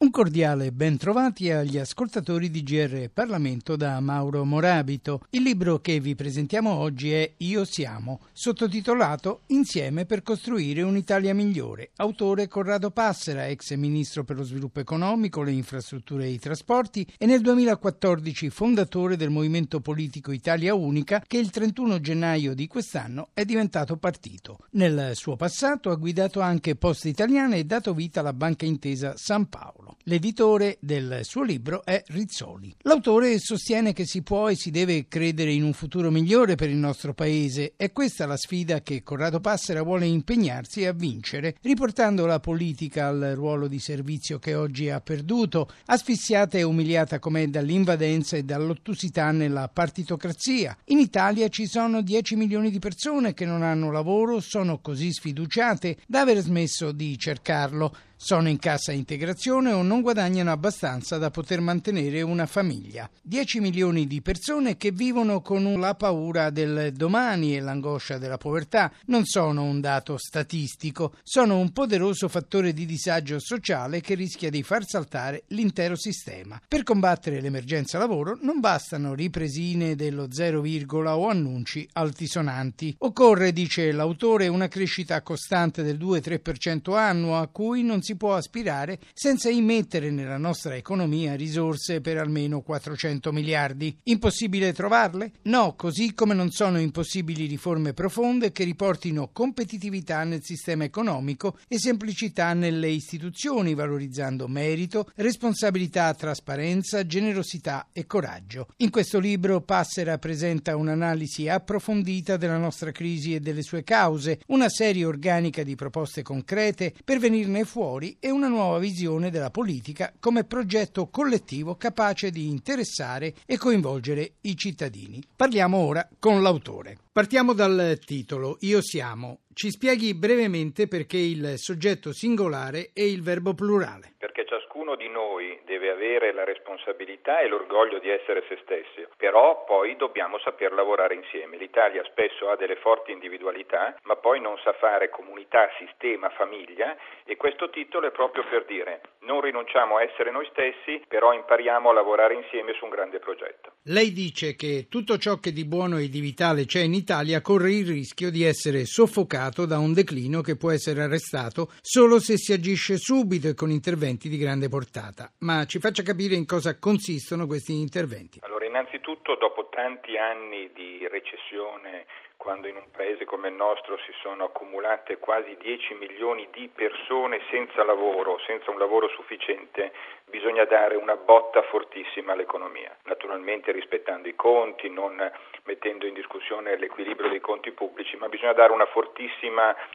Un cordiale ben trovati agli ascoltatori di GR Parlamento da Mauro Morabito. Il libro che vi presentiamo oggi è Io siamo, sottotitolato Insieme per costruire un'Italia migliore. Autore Corrado Passera, ex ministro per lo sviluppo economico, le infrastrutture e i trasporti e nel 2014 fondatore del movimento politico Italia Unica che il 31 gennaio di quest'anno è diventato partito. Nel suo passato ha guidato anche Poste Italiane e dato vita alla Banca Intesa San Paolo. L'editore del suo libro è Rizzoli. L'autore sostiene che si può e si deve credere in un futuro migliore per il nostro paese. È questa la sfida che Corrado Passera vuole impegnarsi a vincere, riportando la politica al ruolo di servizio che oggi ha perduto, asfissiata e umiliata com'è dall'invadenza e dall'ottusità nella partitocrazia. In Italia ci sono 10 milioni di persone che non hanno lavoro, sono così sfiduciate da aver smesso di cercarlo sono in cassa integrazione o non guadagnano abbastanza da poter mantenere una famiglia. 10 milioni di persone che vivono con la paura del domani e l'angoscia della povertà non sono un dato statistico, sono un poderoso fattore di disagio sociale che rischia di far saltare l'intero sistema. Per combattere l'emergenza lavoro non bastano ripresine dello 0, o annunci altisonanti. Occorre, dice l'autore, una crescita costante del 2-3% annuo a cui non si può aspirare senza immettere nella nostra economia risorse per almeno 400 miliardi. Impossibile trovarle? No, così come non sono impossibili riforme profonde che riportino competitività nel sistema economico e semplicità nelle istituzioni, valorizzando merito, responsabilità, trasparenza, generosità e coraggio. In questo libro Passera presenta un'analisi approfondita della nostra crisi e delle sue cause, una serie organica di proposte concrete per venirne fuori e una nuova visione della politica come progetto collettivo capace di interessare e coinvolgere i cittadini. Parliamo ora con l'autore. Partiamo dal titolo Io siamo. Ci spieghi brevemente perché il soggetto singolare è il verbo plurale. Perché ciascuno di noi avere la responsabilità e l'orgoglio di essere se stessi, però poi dobbiamo saper lavorare insieme. L'Italia spesso ha delle forti individualità, ma poi non sa fare comunità, sistema, famiglia e questo titolo è proprio per dire non rinunciamo a essere noi stessi, però impariamo a lavorare insieme su un grande progetto. Lei dice che tutto ciò che di buono e di vitale c'è in Italia corre il rischio di essere soffocato da un declino che può essere arrestato solo se si agisce subito e con interventi di grande portata. Ma ci faccia capire in cosa consistono questi interventi. Allora, innanzitutto, dopo tanti anni di recessione quando in un paese come il nostro si sono accumulate quasi 10 milioni di persone senza lavoro, senza un lavoro sufficiente, bisogna dare una botta fortissima all'economia, naturalmente rispettando i conti, non mettendo in discussione l'equilibrio dei conti pubblici, ma bisogna dare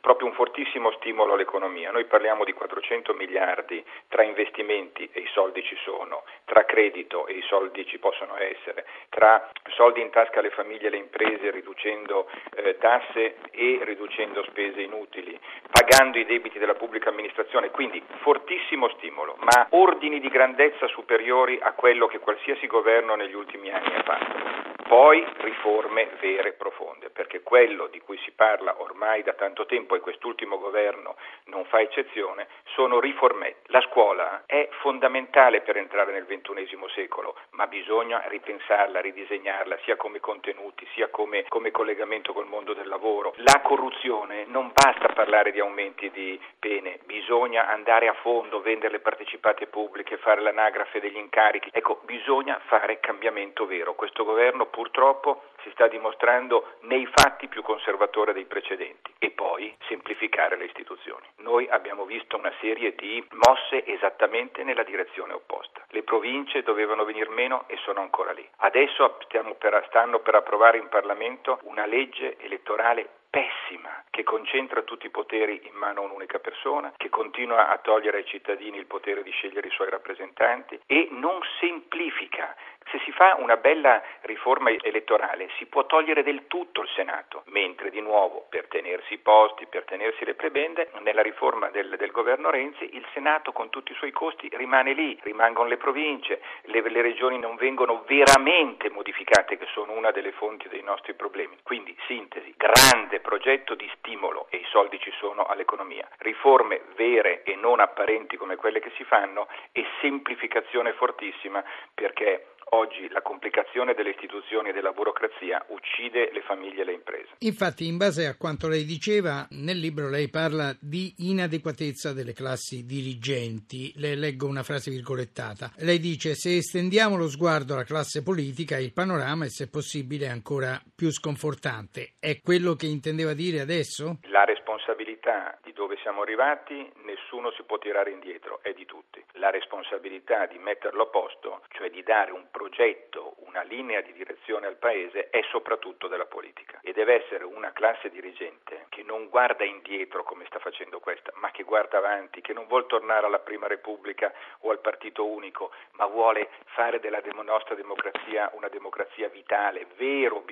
proprio un fortissimo stimolo all'economia. Noi parliamo di 400 miliardi tra investimenti e i soldi ci sono, tra credito e i soldi ci possono essere, tra soldi in tasca alle famiglie e alle imprese riducendo eh, tasse e riducendo spese inutili, pagando i debiti della pubblica amministrazione, quindi fortissimo stimolo, ma ordini di grandezza superiori a quello che qualsiasi governo negli ultimi anni ha fatto. Poi riforme vere e profonde, perché quello di cui si parla ormai da tanto tempo e quest'ultimo governo non fa eccezione, sono riformetti. La scuola è fondamentale per entrare nel XXI secolo, ma bisogna ripensarla, ridisegnarla, sia come contenuti, sia come, come collegamento col mondo del lavoro. La corruzione non basta parlare di aumenti di pene, bisogna andare a fondo, vendere le partecipate pubbliche, fare l'anagrafe degli incarichi. Ecco, bisogna fare cambiamento vero. Questo governo purtroppo si sta dimostrando nei fatti più conservatore dei precedenti e poi semplificare le istituzioni. Noi abbiamo visto una serie di mosse esattamente nella direzione opposta. Le province dovevano venire meno e sono ancora lì. Adesso per, stanno per approvare in Parlamento una legge elettorale pessima che concentra tutti i poteri in mano a un'unica persona, che continua a togliere ai cittadini il potere di scegliere i suoi rappresentanti e non semplifica Se si fa una bella riforma elettorale si può togliere del tutto il Senato, mentre di nuovo per tenersi i posti, per tenersi le prebende, nella riforma del, del governo Renzi il Senato con tutti i suoi costi rimane lì, rimangono le province, le, le regioni non vengono veramente modificate che sono una delle fonti dei nostri problemi. Quindi sintesi, grande progetto di stimolo e i soldi ci sono all'economia, riforme vere e non apparenti come quelle che si fanno e semplificazione fortissima perché Oggi la complicazione delle istituzioni e della burocrazia uccide le famiglie e le imprese. Infatti, in base a quanto lei diceva, nel libro lei parla di inadeguatezza delle classi dirigenti. Le leggo una frase virgolettata. Lei dice: Se estendiamo lo sguardo alla classe politica, il panorama è, se possibile, ancora più sconfortante. È quello che intendeva dire adesso? La responsabilità di dove siamo arrivati, nessuno si può tirare indietro, è di tutti. La responsabilità di metterlo a posto, cioè di dare un progetto, una linea di direzione al Paese, è soprattutto della politica. E deve essere una classe dirigente che non guarda indietro come sta facendo questa, ma che guarda avanti, che non vuole tornare alla Prima Repubblica o al partito unico, ma vuole fare della nostra democrazia una democrazia vitale, vero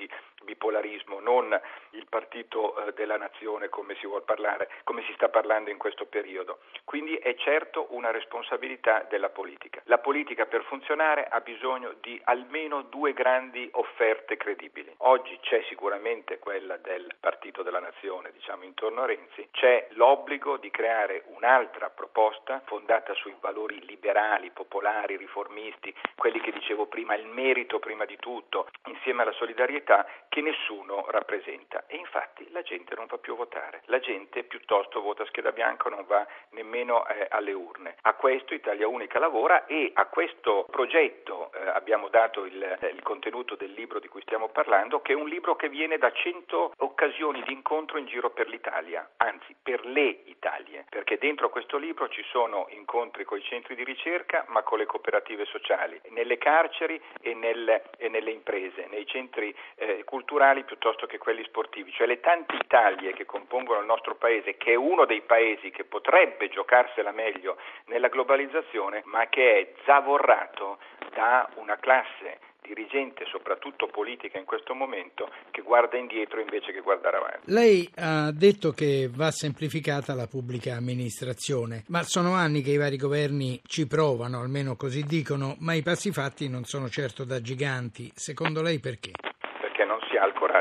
bipolarismo, non il partito eh, della nazione come si vuol parlare, come si sta parlando in questo periodo. Quindi è certo una responsabilità della politica. La politica per funzionare ha bisogno di almeno due grandi offerte credibili. Oggi c'è sicuramente quella del partito della nazione, diciamo intorno a Renzi, c'è l'obbligo di creare un'altra proposta fondata sui valori liberali, popolari, riformisti, quelli che dicevo prima, il merito prima di tutto, insieme alla solidarietà che nessuno rappresenta. E infatti la gente non va più a votare, la gente piuttosto vota scheda bianca, non va nemmeno eh, alle urne. A questo Italia Unica lavora e a questo progetto eh, abbiamo dato il, eh, il, contenuto del libro di cui stiamo parlando, che è un libro che viene da 100 occasioni di incontro in giro per l'Italia, anzi per le Italie, perché dentro questo libro ci sono incontri con i centri di ricerca, ma con le cooperative sociali, nelle carceri e, nel, e nelle imprese, nei centri eh, culturali culturali piuttosto che quelli sportivi, cioè le tante Italie che compongono il nostro paese, che è uno dei paesi che potrebbe giocarsela meglio nella globalizzazione, ma che è zavorrato da una classe dirigente, soprattutto politica in questo momento, che guarda indietro invece che guardare avanti. Lei ha detto che va semplificata la pubblica amministrazione, ma sono anni che i vari governi ci provano, almeno così dicono, ma i passi fatti non sono certo da giganti. Secondo lei perché?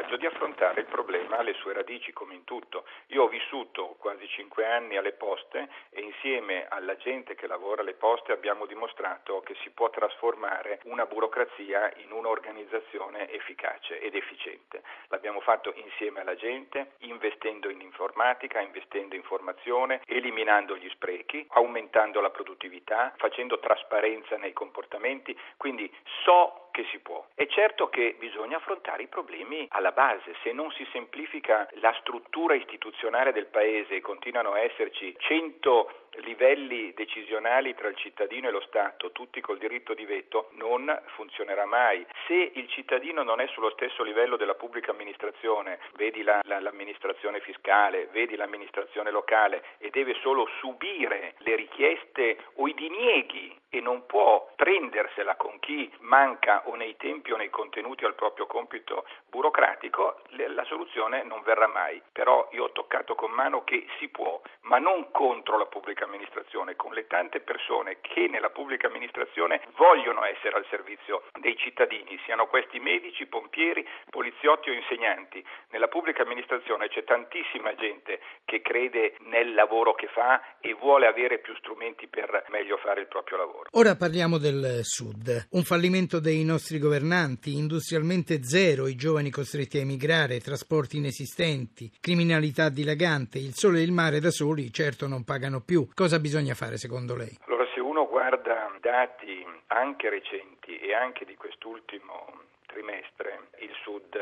Coraggio di affrontare il problema alle sue radici come in tutto. Io ho vissuto quasi cinque anni alle poste e insieme alla gente che lavora alle poste abbiamo dimostrato che si può trasformare una burocrazia in un'organizzazione efficace ed efficiente. L'abbiamo fatto insieme alla gente, investendo in informatica, investendo in formazione, eliminando gli sprechi, aumentando la produttività, facendo trasparenza nei comportamenti, quindi so che si può. È certo che bisogna affrontare i problemi alla base, se non si semplifica la struttura istituzionale del Paese e continuano a esserci 100 livelli decisionali tra il cittadino e lo Stato, tutti col diritto di veto, non funzionerà mai. Se il cittadino non è sullo stesso livello della pubblica amministrazione, vedi la, la, l'amministrazione fiscale, vedi l'amministrazione locale e deve solo subire le richieste o i dinieghi e non può prendersela con chi manca o nei tempi o nei contenuti al proprio compito burocratico, la soluzione non verrà mai. Però io ho toccato con mano che si può, ma non contro la pubblica amministrazione, con le tante persone che nella pubblica amministrazione vogliono essere al servizio dei cittadini, siano questi medici, pompieri, poliziotti o insegnanti. Nella pubblica amministrazione c'è tantissima gente che crede nel lavoro che fa e vuole avere più strumenti per meglio fare il proprio lavoro. Ora parliamo del Sud. Un fallimento dei nostri governanti, industrialmente zero, i giovani costretti a emigrare, trasporti inesistenti, criminalità dilagante, il sole e il mare da soli certo non pagano più. Cosa bisogna fare secondo lei? Allora, se uno guarda dati anche recenti e anche di quest'ultimo trimestre il Sud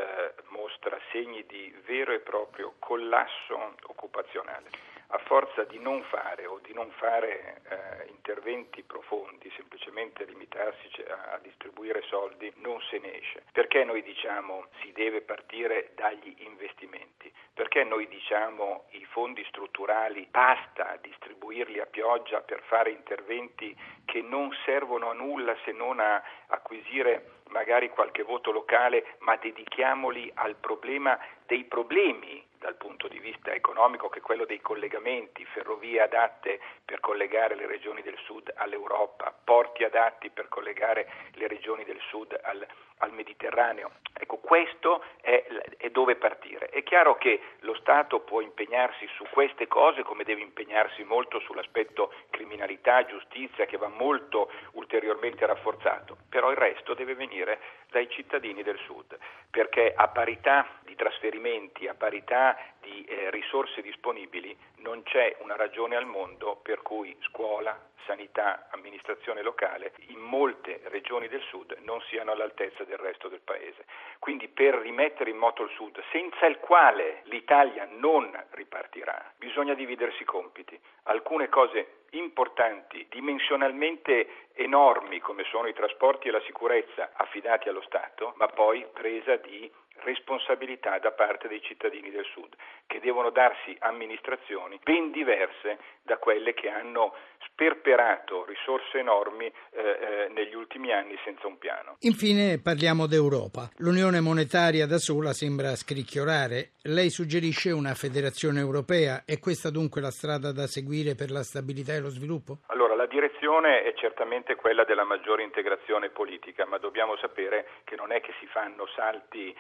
mostra segni di vero e proprio collasso occupazionale a forza di non fare o di non fare eh, interventi profondi, semplicemente limitarsi a, a distribuire soldi, non se ne esce. Perché noi diciamo si deve partire dagli investimenti? Perché noi diciamo i fondi strutturali basta distribuirli a pioggia per fare interventi che non servono a nulla se non a acquisire magari qualche voto locale, ma dedichiamoli al problema dei problemi dal punto di vista economico che è quello dei collegamenti, ferrovie adatte per collegare le regioni del sud all'Europa, porti adatti per collegare le regioni del sud al, al Mediterraneo. Ecco, questo è, è, dove partire. È chiaro che lo Stato può impegnarsi su queste cose come deve impegnarsi molto sull'aspetto criminalità, giustizia, che va molto ulteriormente rafforzato, però il resto deve venire dai cittadini del sud, perché a parità di trasferimenti, a parità di eh, risorse disponibili, non c'è una ragione al mondo per cui scuola, sanità, amministrazione locale in molte regioni del sud non siano all'altezza del resto del paese. Quindi per rimettere in moto il sud, senza il quale l'Italia non ripartirà, bisogna dividersi i compiti. Alcune cose importanti, dimensionalmente enormi come sono i trasporti e la sicurezza affidati allo Stato, ma poi presa di responsabilità da parte dei cittadini del Sud, che devono darsi amministrazioni ben diverse da quelle che hanno sperperato risorse enormi eh, eh, negli ultimi anni senza un piano. Infine parliamo d'Europa. L'Unione monetaria da sola sembra scricchiolare. Lei suggerisce una federazione europea. È questa dunque la strada da seguire per la stabilità e lo sviluppo? Allora, direzione è certamente quella della maggiore integrazione politica, ma dobbiamo sapere che non è che si fanno salti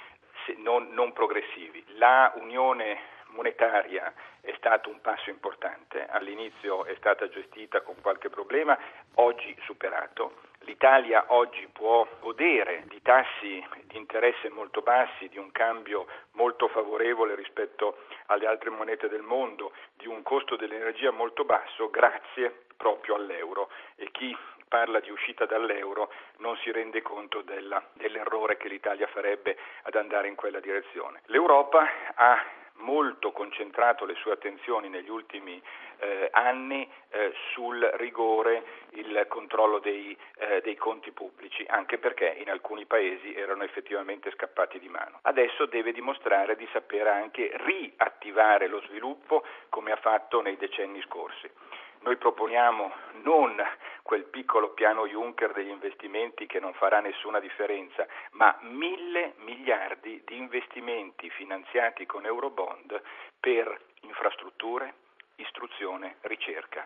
non, non progressivi. La Unione monetaria è stato un passo importante, all'inizio è stata gestita con qualche problema, oggi superato. L'Italia oggi può godere di tassi di interesse molto bassi, di un cambio molto favorevole rispetto alle altre monete del mondo, di un costo dell'energia molto basso grazie proprio all'euro e chi parla di uscita dall'euro non si rende conto della, dell'errore che l'Italia farebbe ad andare in quella direzione. L'Europa ha molto concentrato le sue attenzioni negli ultimi eh, anni eh, sul rigore, il controllo dei, eh, dei, conti pubblici, anche perché in alcuni paesi erano effettivamente scappati di mano. Adesso deve dimostrare di sapere anche riattivare lo sviluppo come ha fatto nei decenni scorsi. Noi proponiamo non quel piccolo piano Juncker degli investimenti che non farà nessuna differenza, ma mille miliardi di investimenti finanziati con Eurobond per infrastrutture, istruzione, ricerca.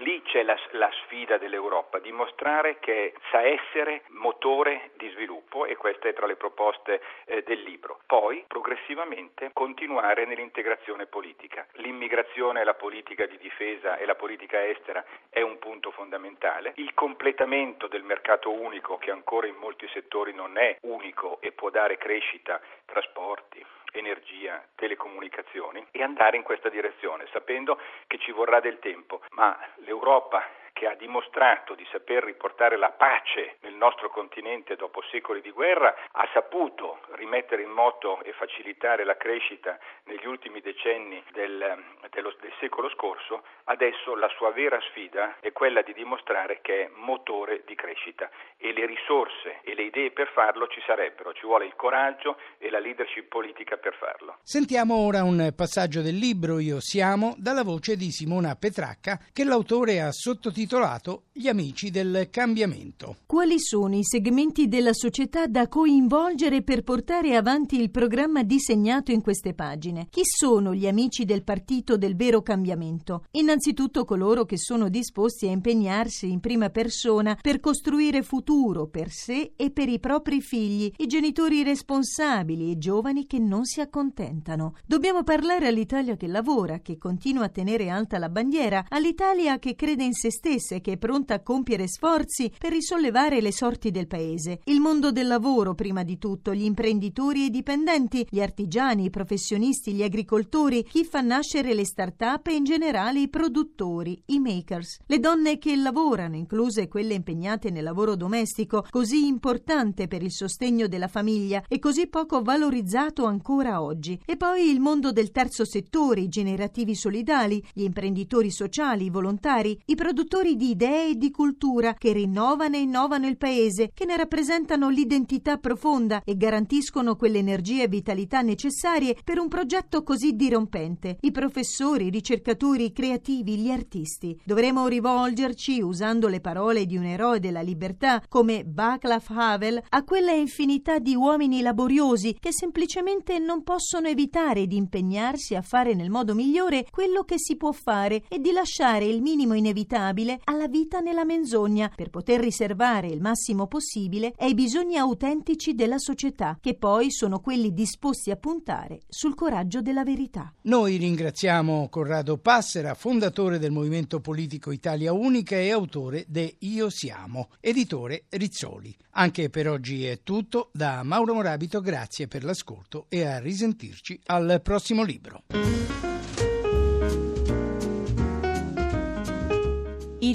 Lì c'è la, la, sfida dell'Europa, dimostrare che sa essere motore di sviluppo e questa è tra le proposte eh, del libro. Poi, progressivamente, continuare nell'integrazione politica. L'immigrazione, la politica di difesa e la politica estera è un punto fondamentale. Il completamento del mercato unico, che ancora in molti settori non è unico e può dare crescita, trasporti, energia, telecomunicazioni e andare in questa direzione, sapendo che ci vorrà del tempo, ma l'Europa che ha dimostrato di saper riportare la pace nel nostro continente dopo secoli di guerra, ha saputo rimettere in moto e facilitare la crescita negli ultimi decenni del, dello, del secolo scorso, adesso la sua vera sfida è quella di dimostrare che è motore di crescita e le risorse e le idee per farlo ci sarebbero, ci vuole il coraggio e la leadership politica per farlo. Sentiamo ora un passaggio del libro Io siamo dalla voce di Simona Petracca che l'autore ha sottotitolato intitolato Gli amici del cambiamento. Quali sono i segmenti della società da coinvolgere per portare avanti il programma disegnato in queste pagine? Chi sono gli amici del partito del vero cambiamento? Innanzitutto coloro che sono disposti a impegnarsi in prima persona per costruire futuro per sé e per i propri figli, i genitori responsabili e giovani che non si accontentano. Dobbiamo parlare all'Italia che lavora, che continua a tenere alta la bandiera, all'Italia che crede in se stessa stessa che è pronta a compiere sforzi per risollevare le sorti del paese. Il mondo del lavoro, prima di tutto, gli imprenditori e i dipendenti, gli artigiani, i professionisti, gli agricoltori, chi fa nascere le start-up e in generale i produttori, i makers. Le donne che lavorano, incluse quelle impegnate nel lavoro domestico, così importante per il sostegno della famiglia e così poco valorizzato ancora oggi. E poi il mondo del terzo settore, i generativi solidali, gli imprenditori sociali, i volontari, i produttori portatori di idee e di cultura che rinnovano e innovano il paese, che ne rappresentano l'identità profonda e garantiscono quell'energia e vitalità necessarie per un progetto così dirompente. I professori, i ricercatori, i creativi, gli artisti. Dovremo rivolgerci, usando le parole di un eroe della libertà come Václav Havel, a quella infinità di uomini laboriosi che semplicemente non possono evitare di impegnarsi a fare nel modo migliore quello che si può fare e di lasciare il minimo inevitabile alla vita nella menzogna per poter riservare il massimo possibile ai bisogni autentici della società, che poi sono quelli disposti a puntare sul coraggio della verità. Noi ringraziamo Corrado Passera, fondatore del Movimento Politico Italia Unica e autore de Io Siamo, editore Rizzoli. Anche per oggi è tutto, da Mauro Morabito grazie per l'ascolto e a risentirci al prossimo libro.